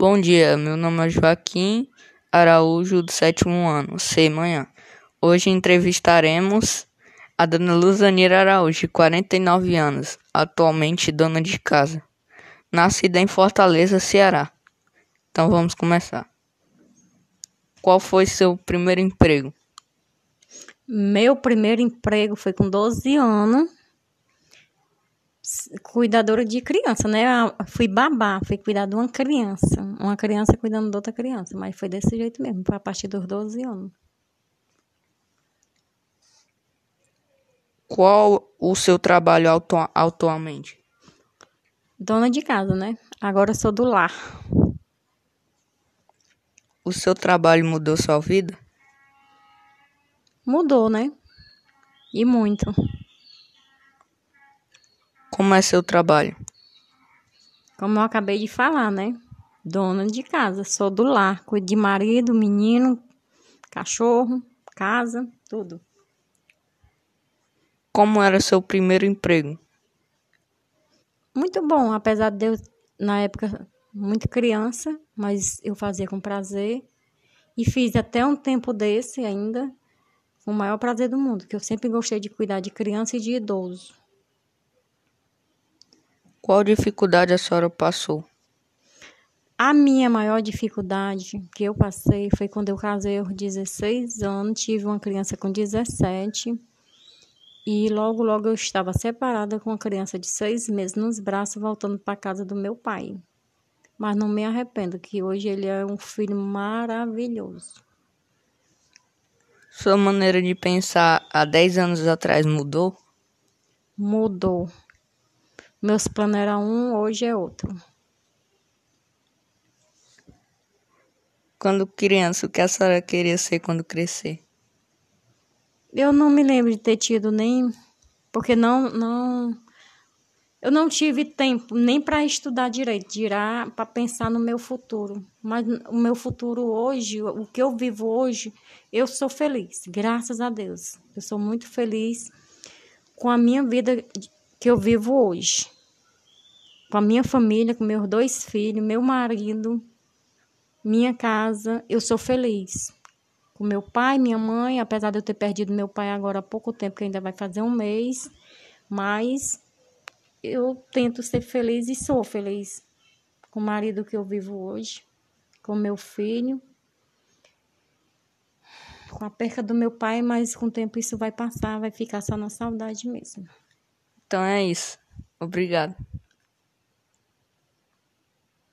Bom dia, meu nome é Joaquim Araújo, do sétimo ano, C, manhã. Hoje entrevistaremos a dona Luzanira Araújo, de 49 anos, atualmente dona de casa, nascida em Fortaleza, Ceará. Então vamos começar. Qual foi seu primeiro emprego? Meu primeiro emprego foi com 12 anos cuidadora de criança, né? Fui babá, fui cuidar de uma criança. Uma criança cuidando de outra criança. Mas foi desse jeito mesmo, a partir dos 12 anos. Qual o seu trabalho atu atualmente? Dona de casa, né? Agora sou do lar. O seu trabalho mudou sua vida? Mudou, né? E muito. Como é seu trabalho? Como eu acabei de falar, né? Dona de casa, sou do lar, cuido de marido, menino, cachorro, casa, tudo. Como era seu primeiro emprego? Muito bom, apesar de eu, na época, muito criança, mas eu fazia com prazer. E fiz até um tempo desse ainda, com o maior prazer do mundo, que eu sempre gostei de cuidar de criança e de idoso. Qual dificuldade a senhora passou? A minha maior dificuldade que eu passei foi quando eu casei aos 16 anos, tive uma criança com 17 e logo, logo eu estava separada com uma criança de seis meses nos braços, voltando para casa do meu pai. Mas não me arrependo, que hoje ele é um filho maravilhoso. Sua maneira de pensar há 10 anos atrás mudou? Mudou. Meus planos eram um, hoje é outro. Quando criança, o que a senhora queria ser quando crescer? Eu não me lembro de ter tido nem. Porque não. não eu não tive tempo nem para estudar direito, dirá para pensar no meu futuro. Mas o meu futuro hoje, o que eu vivo hoje, eu sou feliz, graças a Deus. Eu sou muito feliz com a minha vida que eu vivo hoje. Com a minha família, com meus dois filhos, meu marido, minha casa, eu sou feliz. Com meu pai, minha mãe, apesar de eu ter perdido meu pai agora há pouco tempo, que ainda vai fazer um mês, mas eu tento ser feliz e sou feliz com o marido que eu vivo hoje, com meu filho, com a perca do meu pai, mas com o tempo isso vai passar, vai ficar só na saudade mesmo. Então é isso. Obrigado.